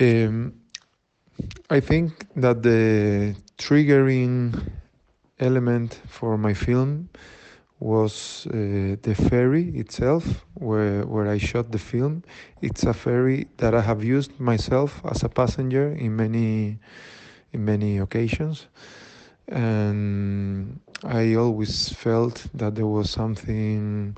Um, I think that the triggering element for my film was uh, the ferry itself, where where I shot the film. It's a ferry that I have used myself as a passenger in many in many occasions, and I always felt that there was something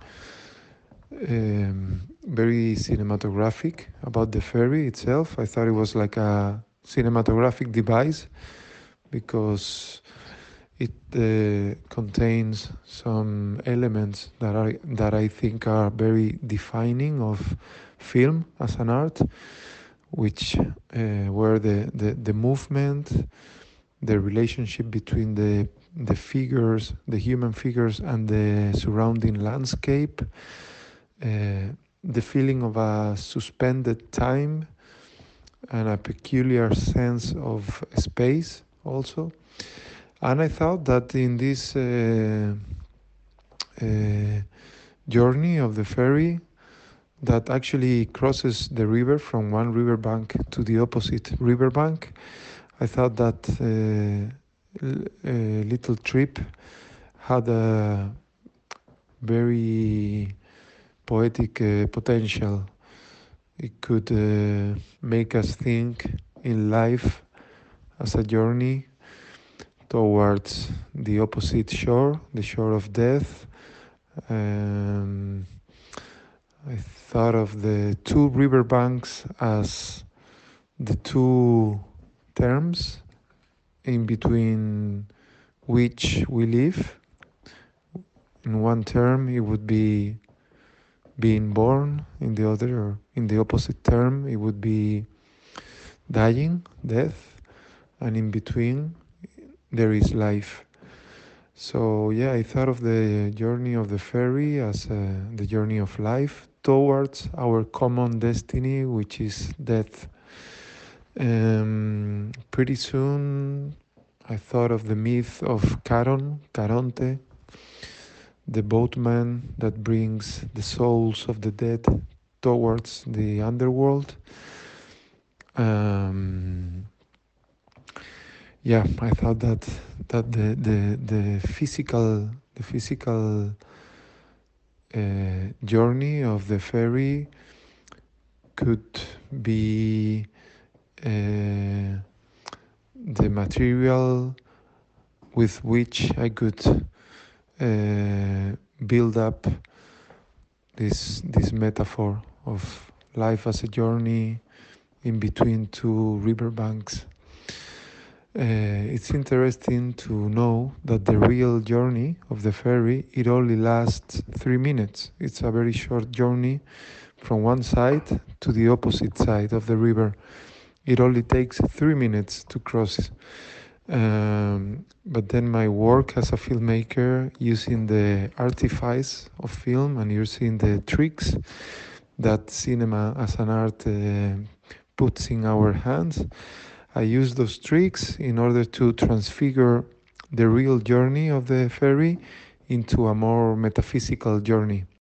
um, very cinematographic about the ferry itself. I thought it was like a cinematographic device because it uh, contains some elements that I that I think are very defining of film as an art, which uh, were the, the the movement, the relationship between the the figures, the human figures, and the surrounding landscape, uh, the feeling of a suspended time, and a peculiar sense of space also. And I thought that in this uh, uh, journey of the ferry, that actually crosses the river from one riverbank to the opposite riverbank, I thought that uh, a little trip had a very poetic uh, potential. It could uh, make us think in life as a journey towards the opposite shore, the shore of death. Um, I thought of the two riverbanks as the two terms in between which we live. In one term, it would be being born, in the other, or in the opposite term, it would be dying, death, and in between, there is life. So yeah, I thought of the journey of the ferry as uh, the journey of life towards our common destiny, which is death. Um, pretty soon, I thought of the myth of Charon, Caronte, the boatman that brings the souls of the dead towards the underworld. Um, yeah, I thought that that the the the physical the physical uh, journey of the ferry could be uh, the material with which I could uh, build up this this metaphor of life as a journey in between two riverbanks. Uh, it's interesting to know that the real journey of the ferry it only lasts three minutes. It's a very short journey from one side to the opposite side of the river. It only takes three minutes to cross. Um, but then my work as a filmmaker, using the artifice of film and using the tricks that cinema as an art uh, puts in our hands I use those tricks in order to transfigure the real journey of the ferry into a more metaphysical journey.